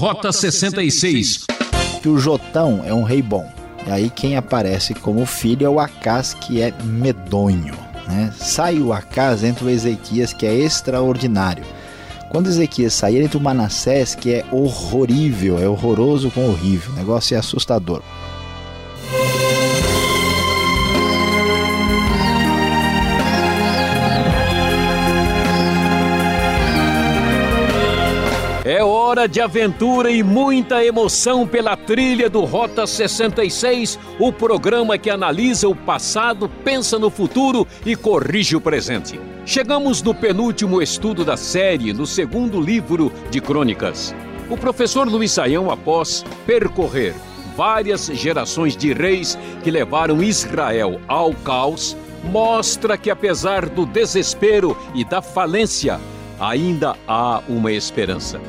Rota 66. Que o Jotão é um rei bom. E aí quem aparece como filho é o Acás, que é medonho. Né? Sai o Acás entre o Ezequias, que é extraordinário. Quando Ezequias sair entre o Manassés, que é horrorível, é horroroso com horrível, o negócio é assustador. Hora de aventura e muita emoção pela trilha do Rota 66, o programa que analisa o passado, pensa no futuro e corrige o presente. Chegamos no penúltimo estudo da série, no segundo livro de Crônicas. O professor Luiz Saião, após percorrer várias gerações de reis que levaram Israel ao caos, mostra que apesar do desespero e da falência, ainda há uma esperança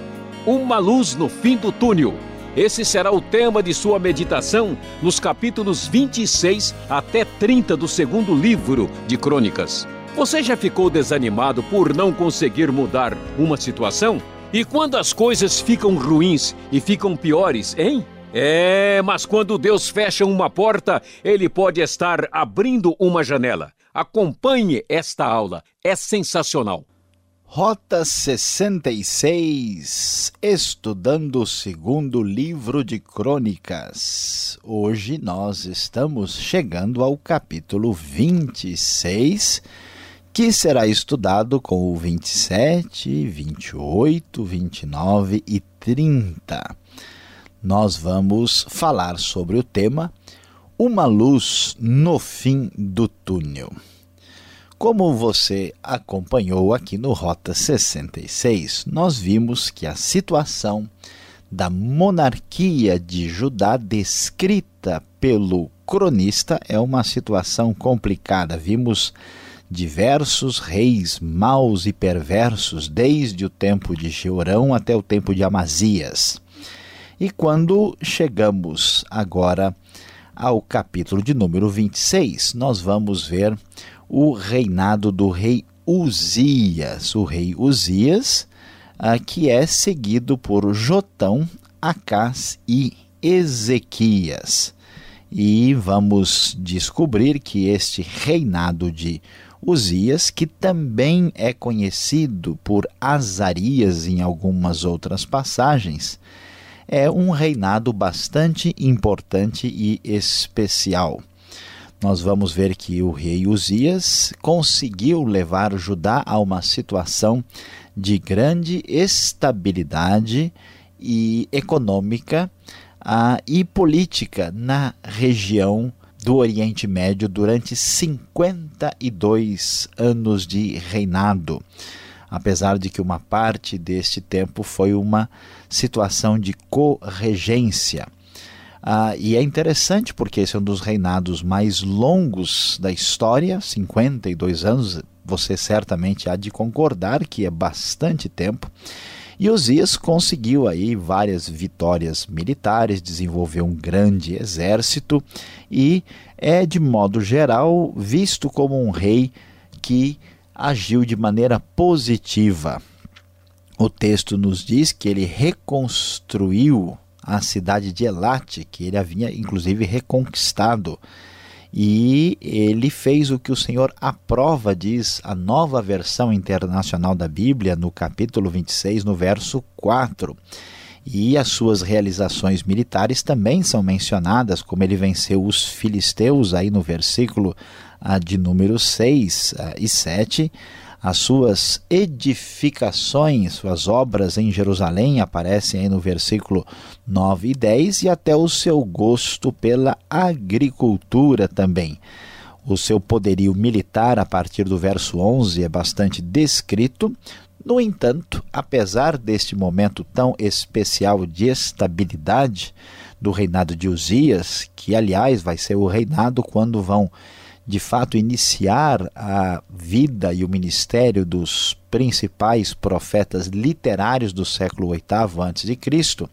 uma luz no fim do túnel. Esse será o tema de sua meditação nos capítulos 26 até 30 do segundo livro de Crônicas. Você já ficou desanimado por não conseguir mudar uma situação? E quando as coisas ficam ruins e ficam piores, hein? É, mas quando Deus fecha uma porta, Ele pode estar abrindo uma janela. Acompanhe esta aula, é sensacional. Rota 66, estudando o segundo livro de Crônicas. Hoje nós estamos chegando ao capítulo 26, que será estudado com o 27, 28, 29 e 30. Nós vamos falar sobre o tema Uma luz no fim do túnel. Como você acompanhou aqui no Rota 66, nós vimos que a situação da monarquia de Judá descrita pelo cronista é uma situação complicada. Vimos diversos reis maus e perversos desde o tempo de Jeorão até o tempo de Amazias. E quando chegamos agora ao capítulo de número 26, nós vamos ver o reinado do rei Uzias. O rei Uzias, ah, que é seguido por Jotão, Acás e Ezequias. E vamos descobrir que este reinado de Uzias, que também é conhecido por Azarias em algumas outras passagens, é um reinado bastante importante e especial nós vamos ver que o rei Uzias conseguiu levar Judá a uma situação de grande estabilidade e econômica uh, e política na região do Oriente Médio durante 52 anos de reinado. Apesar de que uma parte deste tempo foi uma situação de corregência. Ah, e é interessante porque esse é um dos reinados mais longos da história 52 anos. Você certamente há de concordar que é bastante tempo. E Osias conseguiu aí várias vitórias militares, desenvolveu um grande exército e é, de modo geral, visto como um rei que agiu de maneira positiva. O texto nos diz que ele reconstruiu a cidade de Elate, que ele havia inclusive reconquistado. E ele fez o que o Senhor aprova, diz a nova versão internacional da Bíblia, no capítulo 26, no verso 4. E as suas realizações militares também são mencionadas, como ele venceu os filisteus, aí no versículo ah, de número 6 ah, e 7 as suas edificações, suas obras em Jerusalém aparecem aí no versículo 9 e 10 e até o seu gosto pela agricultura também. O seu poderio militar, a partir do verso 11, é bastante descrito. No entanto, apesar deste momento tão especial de estabilidade do reinado de Uzias, que aliás vai ser o reinado quando vão de fato iniciar a vida e o ministério dos principais profetas literários do século VIII a.C.,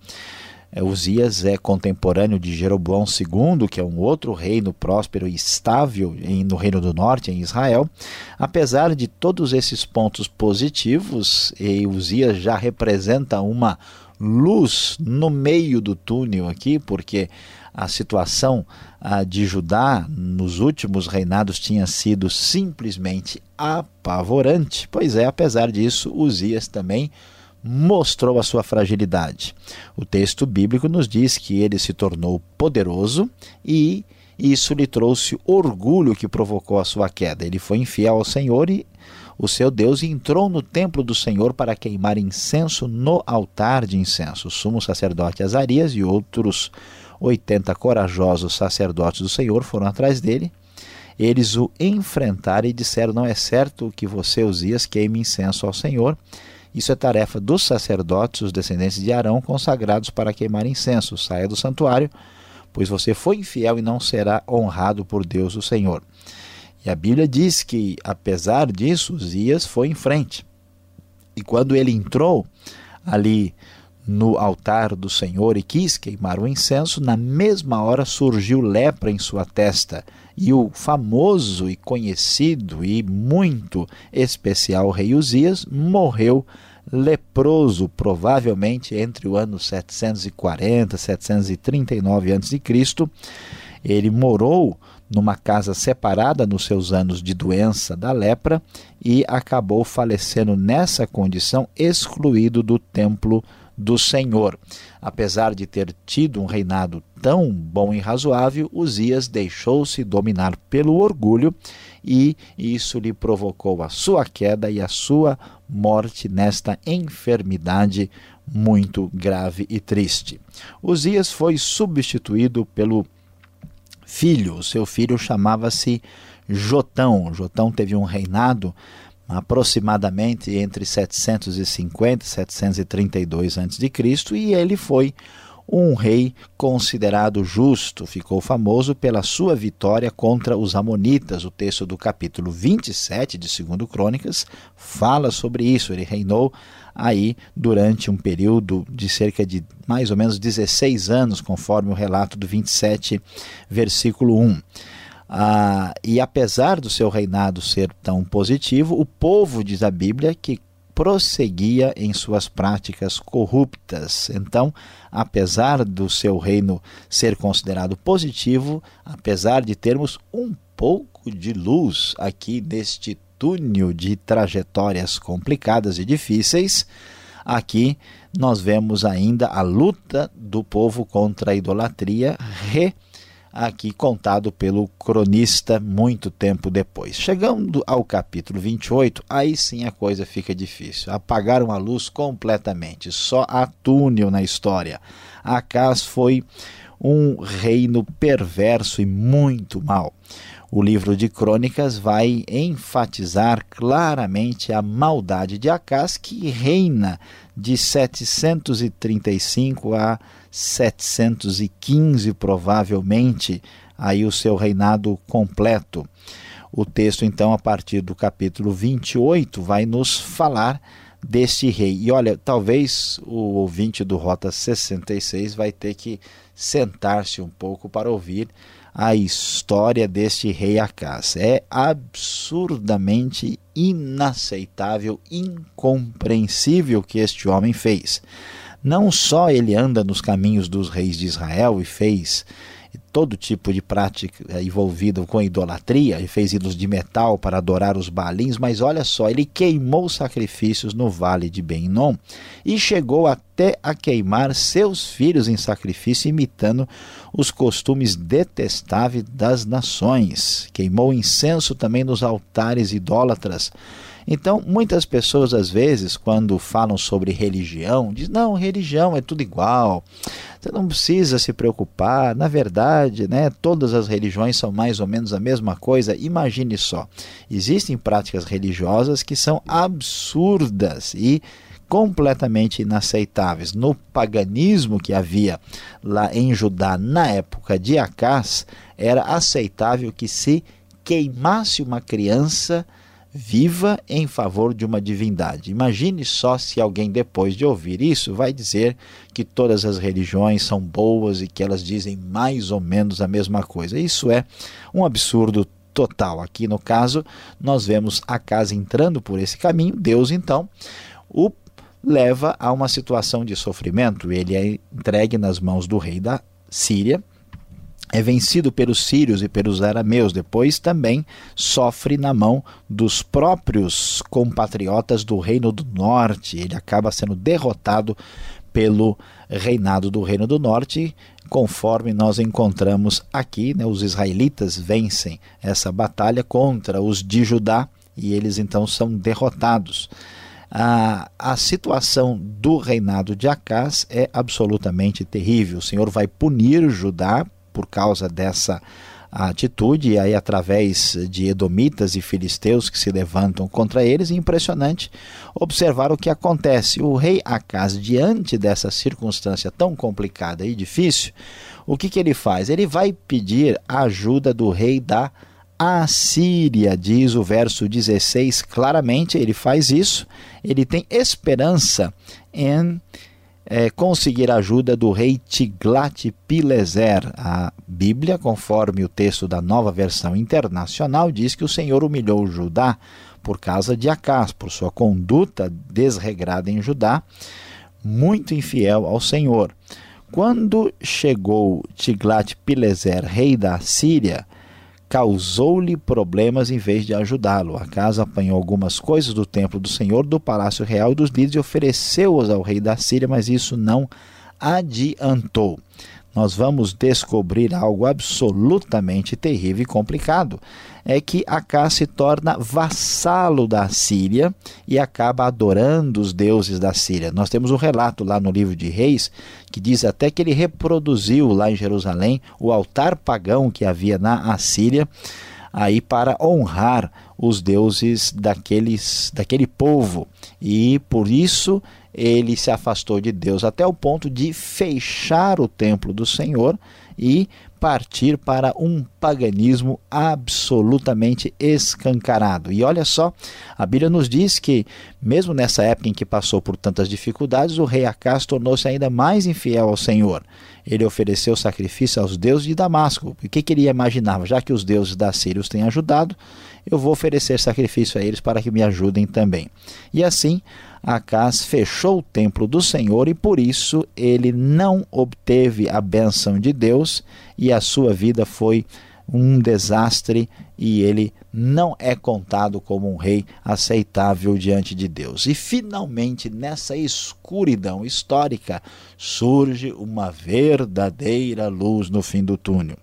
é, Uzias é contemporâneo de Jeroboão II, que é um outro reino próspero e estável no Reino do Norte, em Israel. Apesar de todos esses pontos positivos, Uzias já representa uma luz no meio do túnel aqui, porque a situação ah, de Judá nos últimos reinados tinha sido simplesmente apavorante. Pois é, apesar disso, Uzias também mostrou a sua fragilidade. O texto bíblico nos diz que ele se tornou poderoso e isso lhe trouxe orgulho que provocou a sua queda. Ele foi infiel ao Senhor e o seu Deus entrou no templo do Senhor para queimar incenso no altar de incenso. O sumo sacerdote Azarias e outros 80 corajosos sacerdotes do Senhor foram atrás dele. Eles o enfrentaram e disseram: Não é certo que você, Uzias, queime incenso ao Senhor. Isso é tarefa dos sacerdotes, os descendentes de Arão, consagrados para queimar incenso. Saia do santuário, pois você foi infiel e não será honrado por Deus, o Senhor. E a Bíblia diz que, apesar disso, Uzias foi em frente. E quando ele entrou ali no altar do Senhor e quis queimar o incenso, na mesma hora surgiu lepra em sua testa. E o famoso e conhecido e muito especial rei Uzias morreu leproso, provavelmente entre o ano 740 e 739 a.C. Ele morou numa casa separada nos seus anos de doença da lepra e acabou falecendo nessa condição, excluído do templo do Senhor. Apesar de ter tido um reinado tão bom e razoável, Uzias deixou-se dominar pelo orgulho e isso lhe provocou a sua queda e a sua morte nesta enfermidade muito grave e triste. Uzias foi substituído pelo filho, seu filho chamava-se Jotão. Jotão teve um reinado aproximadamente entre 750 e 732 a.C., e ele foi um rei considerado justo, ficou famoso pela sua vitória contra os amonitas. O texto do capítulo 27 de 2 Crônicas fala sobre isso. Ele reinou aí durante um período de cerca de mais ou menos 16 anos, conforme o relato do 27, versículo 1. Ah, e apesar do seu reinado ser tão positivo, o povo, diz a Bíblia, que prosseguia em suas práticas corruptas. Então, apesar do seu reino ser considerado positivo, apesar de termos um pouco de luz aqui neste túnel de trajetórias complicadas e difíceis, aqui nós vemos ainda a luta do povo contra a idolatria re aqui contado pelo cronista muito tempo depois. Chegando ao capítulo 28, aí sim a coisa fica difícil. Apagaram a luz completamente, só há túnel na história. Acas foi um reino perverso e muito mau. O livro de Crônicas vai enfatizar claramente a maldade de Acas, que reina de 735 a 715, provavelmente, aí o seu reinado completo. O texto, então, a partir do capítulo 28, vai nos falar deste rei. E olha, talvez o ouvinte do Rota 66 vai ter que sentar-se um pouco para ouvir a história deste rei Acas. É absurdamente inaceitável, incompreensível o que este homem fez. Não só ele anda nos caminhos dos reis de Israel e fez todo tipo de prática envolvida com idolatria, e fez ídolos de metal para adorar os balins, mas olha só, ele queimou sacrifícios no vale de Ben-Nom e chegou até a queimar seus filhos em sacrifício, imitando os costumes detestáveis das nações. Queimou incenso também nos altares idólatras então, muitas pessoas, às vezes, quando falam sobre religião, dizem: não, religião é tudo igual, você não precisa se preocupar. Na verdade, né, todas as religiões são mais ou menos a mesma coisa. Imagine só: existem práticas religiosas que são absurdas e completamente inaceitáveis. No paganismo que havia lá em Judá na época de Acás, era aceitável que se queimasse uma criança viva em favor de uma divindade. Imagine só se alguém, depois de ouvir isso, vai dizer que todas as religiões são boas e que elas dizem mais ou menos a mesma coisa. Isso é um absurdo total. Aqui no caso, nós vemos a casa entrando por esse caminho, Deus então o leva a uma situação de sofrimento. Ele é entregue nas mãos do rei da Síria, é vencido pelos sírios e pelos arameus, depois também sofre na mão dos próprios compatriotas do Reino do Norte. Ele acaba sendo derrotado pelo reinado do Reino do Norte, conforme nós encontramos aqui. Né, os israelitas vencem essa batalha contra os de Judá e eles então são derrotados. A, a situação do reinado de Acás é absolutamente terrível. O Senhor vai punir Judá por causa dessa atitude, e aí através de edomitas e filisteus que se levantam contra eles, é impressionante observar o que acontece. O rei Acas, diante dessa circunstância tão complicada e difícil, o que, que ele faz? Ele vai pedir a ajuda do rei da Assíria, diz o verso 16 claramente, ele faz isso, ele tem esperança em é, conseguir a ajuda do rei Tiglat-Pileser. A Bíblia, conforme o texto da nova versão internacional, diz que o Senhor humilhou Judá por causa de Acás, por sua conduta desregrada em Judá, muito infiel ao Senhor. Quando chegou Tiglat-Pileser, rei da Síria, causou-lhe problemas em vez de ajudá-lo. A casa apanhou algumas coisas do templo do Senhor, do palácio real e dos líderes e ofereceu-os ao rei da Síria, mas isso não adiantou. Nós vamos descobrir algo absolutamente terrível e complicado é que Acá se torna vassalo da Síria e acaba adorando os deuses da Síria. Nós temos um relato lá no livro de Reis que diz até que ele reproduziu lá em Jerusalém o altar pagão que havia na Assíria aí para honrar os deuses daqueles, daquele povo. E por isso ele se afastou de Deus até o ponto de fechar o templo do Senhor e partir para um paganismo absolutamente escancarado. E olha só, a Bíblia nos diz que, mesmo nessa época em que passou por tantas dificuldades, o rei Acás tornou-se ainda mais infiel ao Senhor. Ele ofereceu sacrifício aos deuses de Damasco. O que, que ele imaginava? Já que os deuses da Síria os têm ajudado, eu vou oferecer sacrifício a eles para que me ajudem também. E assim, Acás fechou o templo do Senhor e por isso ele não obteve a benção de Deus e a sua vida foi um desastre e ele não é contado como um rei aceitável diante de Deus. E finalmente, nessa escuridão histórica, surge uma verdadeira luz no fim do túnel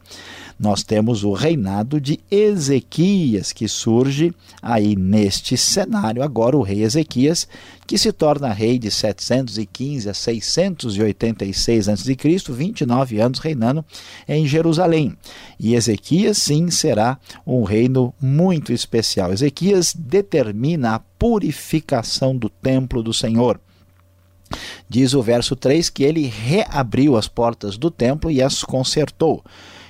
nós temos o reinado de Ezequias, que surge aí neste cenário. Agora, o rei Ezequias, que se torna rei de 715 a 686 a.C., 29 anos reinando em Jerusalém. E Ezequias, sim, será um reino muito especial. Ezequias determina a purificação do templo do Senhor. Diz o verso 3 que ele reabriu as portas do templo e as consertou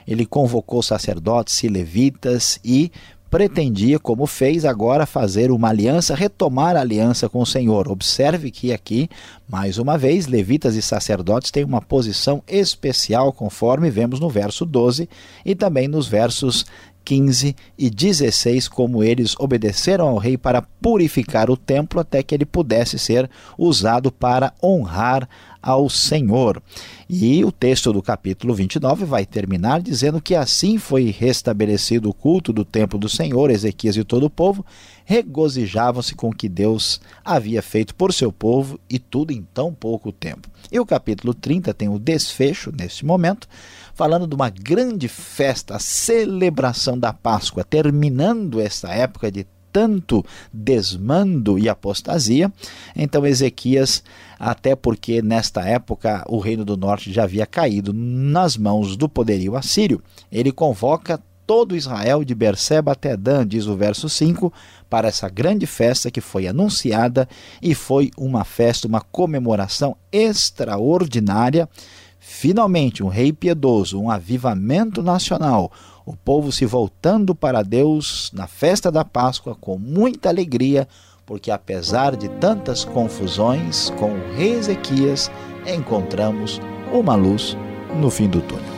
ele convocou sacerdotes e levitas e pretendia, como fez agora, fazer uma aliança, retomar a aliança com o Senhor. Observe que aqui, mais uma vez, levitas e sacerdotes têm uma posição especial, conforme vemos no verso 12 e também nos versos 15 e 16, como eles obedeceram ao rei para purificar o templo até que ele pudesse ser usado para honrar ao Senhor. E o texto do capítulo 29 vai terminar dizendo que assim foi restabelecido o culto do templo do Senhor, Ezequias e todo o povo regozijavam-se com o que Deus havia feito por seu povo e tudo em tão pouco tempo. E o capítulo 30 tem o desfecho neste momento, falando de uma grande festa, a celebração da Páscoa, terminando esta época de tanto desmando e apostasia. Então Ezequias, até porque nesta época o reino do norte já havia caído nas mãos do poderio assírio, ele convoca todo Israel de Berseba até Dan, diz o verso 5, para essa grande festa que foi anunciada e foi uma festa, uma comemoração extraordinária. Finalmente, um rei piedoso, um avivamento nacional, o povo se voltando para Deus na festa da Páscoa com muita alegria, porque apesar de tantas confusões, com o rei Ezequias encontramos uma luz no fim do túnel.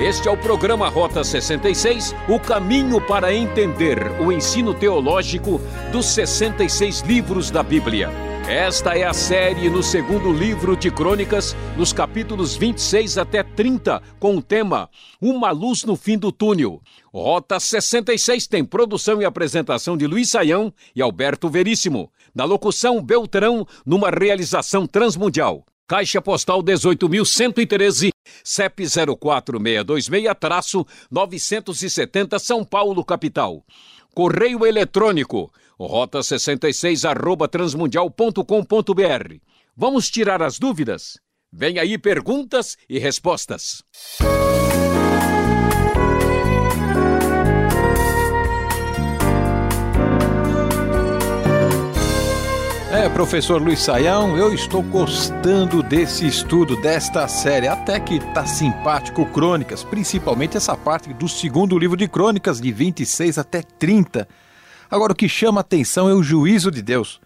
Este é o programa Rota 66, o caminho para entender o ensino teológico dos 66 livros da Bíblia. Esta é a série no segundo livro de Crônicas, nos capítulos 26 até 30, com o tema Uma Luz no Fim do Túnel. Rota 66 tem produção e apresentação de Luiz Saião e Alberto Veríssimo. Na locução Beltrão, numa realização transmundial. Caixa Postal 18.113, CEP 04626-970 São Paulo, capital. Correio eletrônico, rota 66 arroba transmundial.com.br. Vamos tirar as dúvidas? Vem aí perguntas e respostas. É, professor Luiz Saião, eu estou gostando desse estudo, desta série, até que tá simpático Crônicas, principalmente essa parte do segundo livro de Crônicas, de 26 até 30. Agora, o que chama atenção é o juízo de Deus.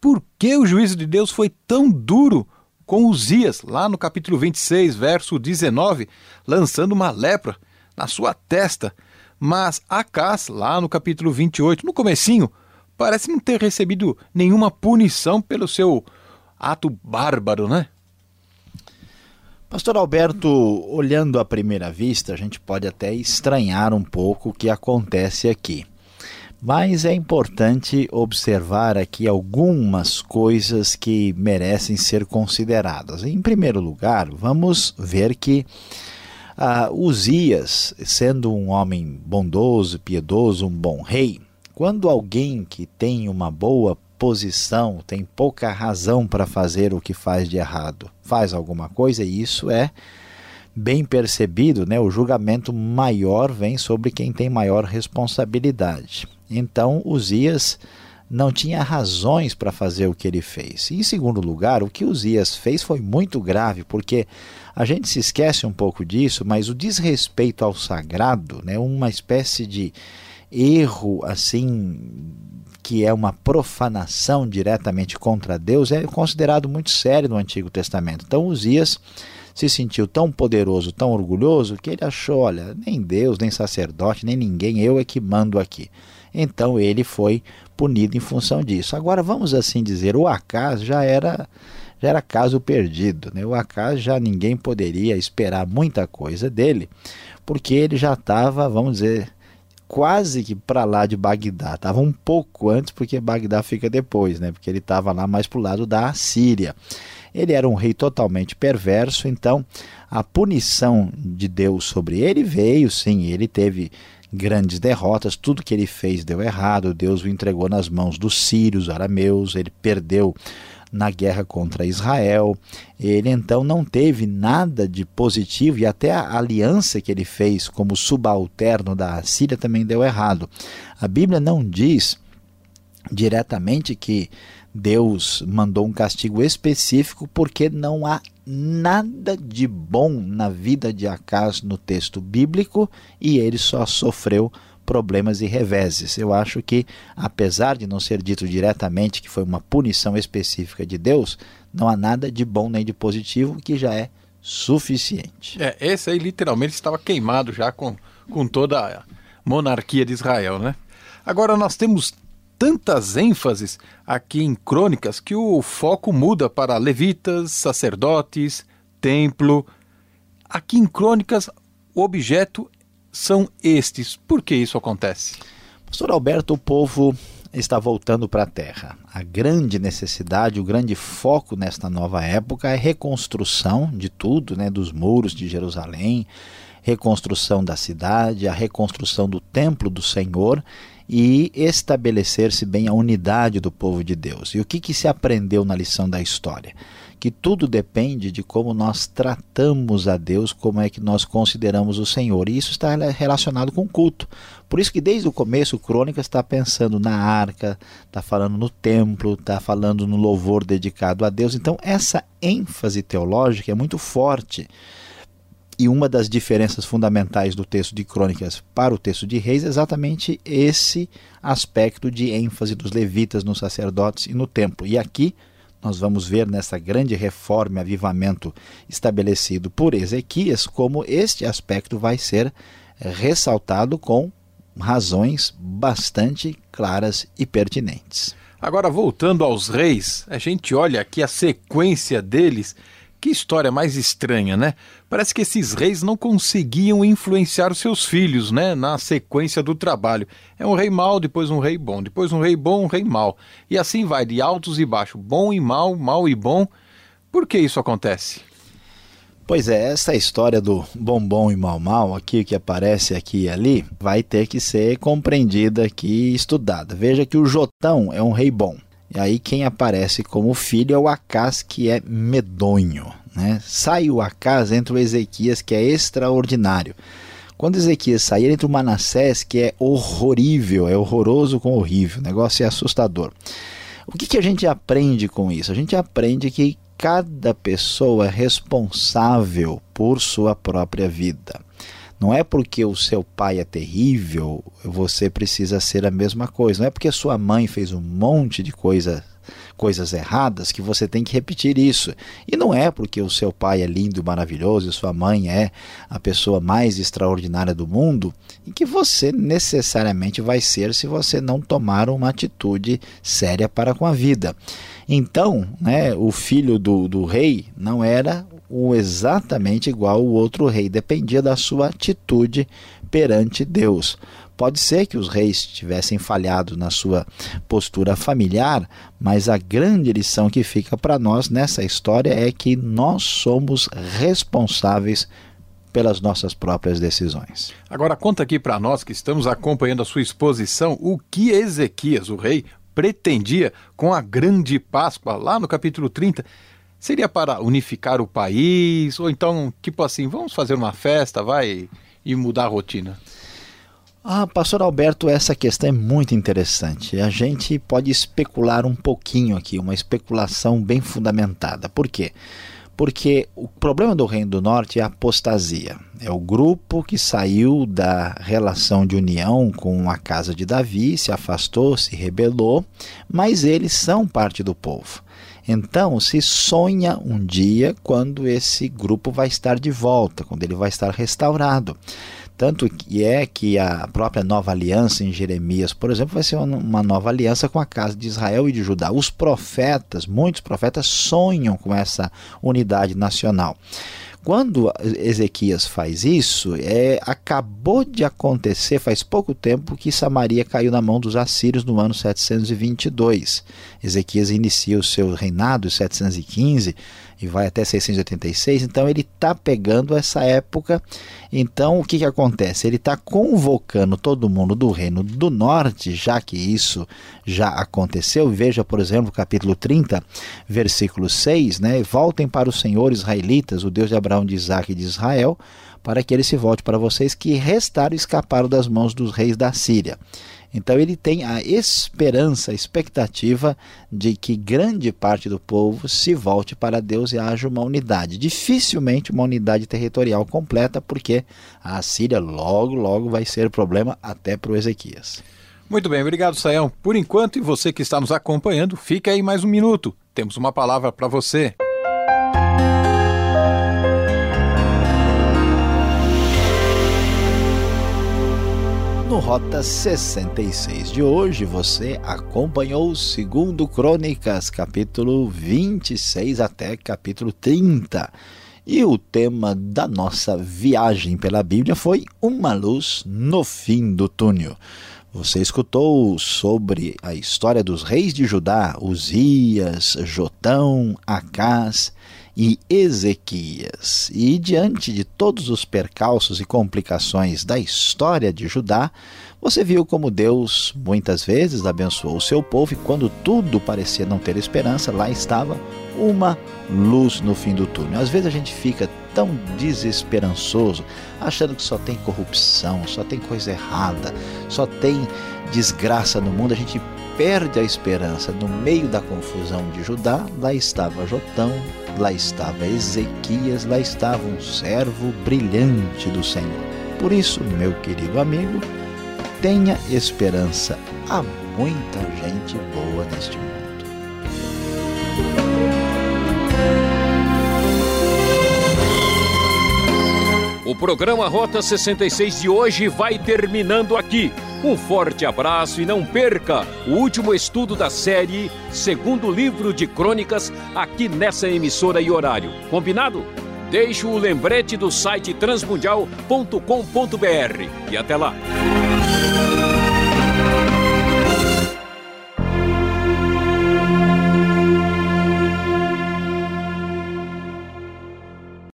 Por que o juízo de Deus foi tão duro com Uzias, lá no capítulo 26, verso 19, lançando uma lepra na sua testa? Mas Acás, lá no capítulo 28, no comecinho, parece não ter recebido nenhuma punição pelo seu ato bárbaro, né? Pastor Alberto, olhando à primeira vista, a gente pode até estranhar um pouco o que acontece aqui. Mas é importante observar aqui algumas coisas que merecem ser consideradas. Em primeiro lugar, vamos ver que uh, Uzias, sendo um homem bondoso, piedoso, um bom rei, quando alguém que tem uma boa posição, tem pouca razão para fazer o que faz de errado, faz alguma coisa, e isso é bem percebido, né? O julgamento maior vem sobre quem tem maior responsabilidade. Então, Uzias não tinha razões para fazer o que ele fez. E, em segundo lugar, o que Uzias fez foi muito grave, porque a gente se esquece um pouco disso, mas o desrespeito ao sagrado, né, uma espécie de erro assim que é uma profanação diretamente contra Deus é considerado muito sério no Antigo Testamento. Então Uzias se sentiu tão poderoso, tão orgulhoso, que ele achou, olha, nem Deus, nem sacerdote, nem ninguém, eu é que mando aqui. Então ele foi punido em função disso. Agora vamos assim dizer, o Acas já era já era caso perdido, né? O Acas já ninguém poderia esperar muita coisa dele, porque ele já estava, vamos dizer, quase que para lá de Bagdá. Estava um pouco antes, porque Bagdá fica depois, né? Porque ele estava lá mais para o lado da Síria. Ele era um rei totalmente perverso, então a punição de Deus sobre ele veio, sim, ele teve grandes derrotas, tudo que ele fez deu errado, Deus o entregou nas mãos dos sírios, arameus, ele perdeu na guerra contra Israel. Ele então não teve nada de positivo e até a aliança que ele fez como subalterno da Síria também deu errado. A Bíblia não diz diretamente que Deus mandou um castigo específico porque não há nada de bom na vida de Acas no texto bíblico e ele só sofreu problemas e reveses. Eu acho que, apesar de não ser dito diretamente que foi uma punição específica de Deus, não há nada de bom nem de positivo que já é suficiente. É, esse aí literalmente estava queimado já com, com toda a monarquia de Israel, né? Agora nós temos tantas ênfases aqui em Crônicas que o foco muda para levitas, sacerdotes, templo. Aqui em Crônicas, o objeto são estes. Por que isso acontece? Pastor Alberto, o povo está voltando para a terra. A grande necessidade, o grande foco nesta nova época é reconstrução de tudo, né, dos muros de Jerusalém, reconstrução da cidade, a reconstrução do templo do Senhor e estabelecer-se bem a unidade do povo de Deus. E o que, que se aprendeu na lição da história? que tudo depende de como nós tratamos a Deus, como é que nós consideramos o Senhor. E isso está relacionado com o culto. Por isso que desde o começo o Crônica está pensando na arca, está falando no templo, está falando no louvor dedicado a Deus. Então essa ênfase teológica é muito forte. E uma das diferenças fundamentais do texto de Crônicas para o texto de Reis é exatamente esse aspecto de ênfase dos levitas, nos sacerdotes e no templo. E aqui nós vamos ver nessa grande reforma e avivamento estabelecido por Ezequias como este aspecto vai ser ressaltado com razões bastante claras e pertinentes. Agora, voltando aos reis, a gente olha aqui a sequência deles. Que história mais estranha, né? Parece que esses reis não conseguiam influenciar os seus filhos, né? Na sequência do trabalho. É um rei mau, depois um rei bom, depois um rei bom, um rei mau. E assim vai, de altos e baixos, bom e mal, mal e bom. Por que isso acontece? Pois é, essa história do bombom e mal mal aqui que aparece aqui e ali vai ter que ser compreendida aqui e estudada. Veja que o Jotão é um rei bom. E aí quem aparece como filho é o Acás que é medonho, né? Sai o Acás entre o Ezequias que é extraordinário. Quando Ezequias sair entre o Manassés que é horrorível, é horroroso com horrível, o negócio é assustador. O que, que a gente aprende com isso? A gente aprende que cada pessoa é responsável por sua própria vida. Não é porque o seu pai é terrível, você precisa ser a mesma coisa. Não é porque sua mãe fez um monte de coisa, coisas erradas que você tem que repetir isso. E não é porque o seu pai é lindo e maravilhoso e sua mãe é a pessoa mais extraordinária do mundo e que você necessariamente vai ser se você não tomar uma atitude séria para com a vida. Então, né, o filho do, do rei não era o exatamente igual o outro rei, dependia da sua atitude perante Deus. Pode ser que os reis tivessem falhado na sua postura familiar, mas a grande lição que fica para nós nessa história é que nós somos responsáveis pelas nossas próprias decisões. Agora conta aqui para nós que estamos acompanhando a sua exposição o que Ezequias, o rei, pretendia com a grande Páscoa, lá no capítulo 30, seria para unificar o país, ou então, tipo assim, vamos fazer uma festa, vai, e mudar a rotina? Ah, pastor Alberto, essa questão é muito interessante. A gente pode especular um pouquinho aqui, uma especulação bem fundamentada. Por quê? Porque o problema do Reino do Norte é a apostasia. É o grupo que saiu da relação de união com a casa de Davi, se afastou, se rebelou, mas eles são parte do povo. Então, se sonha um dia quando esse grupo vai estar de volta, quando ele vai estar restaurado. Tanto que é que a própria nova aliança em Jeremias, por exemplo, vai ser uma nova aliança com a casa de Israel e de Judá. Os profetas, muitos profetas, sonham com essa unidade nacional. Quando Ezequias faz isso, é, acabou de acontecer faz pouco tempo que Samaria caiu na mão dos assírios no ano 722. Ezequias inicia o seu reinado em 715 e vai até 686, então ele está pegando essa época. Então o que, que acontece? Ele está convocando todo mundo do reino do norte, já que isso já aconteceu. Veja, por exemplo, capítulo 30, versículo 6, né? Voltem para o Senhor israelitas, o Deus de Abraão, de Isaac e de Israel, para que ele se volte para vocês que restaram e escaparam das mãos dos reis da Síria. Então ele tem a esperança, a expectativa de que grande parte do povo se volte para Deus e haja uma unidade. Dificilmente uma unidade territorial completa, porque a Síria logo, logo vai ser problema até para o Ezequias. Muito bem, obrigado, Sayão. Por enquanto, e você que está nos acompanhando, fica aí mais um minuto. Temos uma palavra para você. Rota 66 de hoje, você acompanhou segundo Crônicas, capítulo 26 até capítulo 30. E o tema da nossa viagem pela Bíblia foi Uma Luz no Fim do Túnel. Você escutou sobre a história dos reis de Judá, Uzias, Jotão, Acás e Ezequias. E diante de todos os percalços e complicações da história de Judá, você viu como Deus muitas vezes abençoou o seu povo e quando tudo parecia não ter esperança, lá estava uma luz no fim do túnel. Às vezes a gente fica tão desesperançoso, achando que só tem corrupção, só tem coisa errada, só tem desgraça no mundo, a gente perde a esperança no meio da confusão de Judá, lá estava Jotão, lá estava Ezequias, lá estava um servo brilhante do Senhor. Por isso, meu querido amigo, tenha esperança. Há muita gente boa neste mundo. O programa Rota 66 de hoje vai terminando aqui. Um forte abraço e não perca o último estudo da série Segundo Livro de Crônicas aqui nessa emissora e horário. Combinado? Deixe o lembrete do site transmundial.com.br e até lá.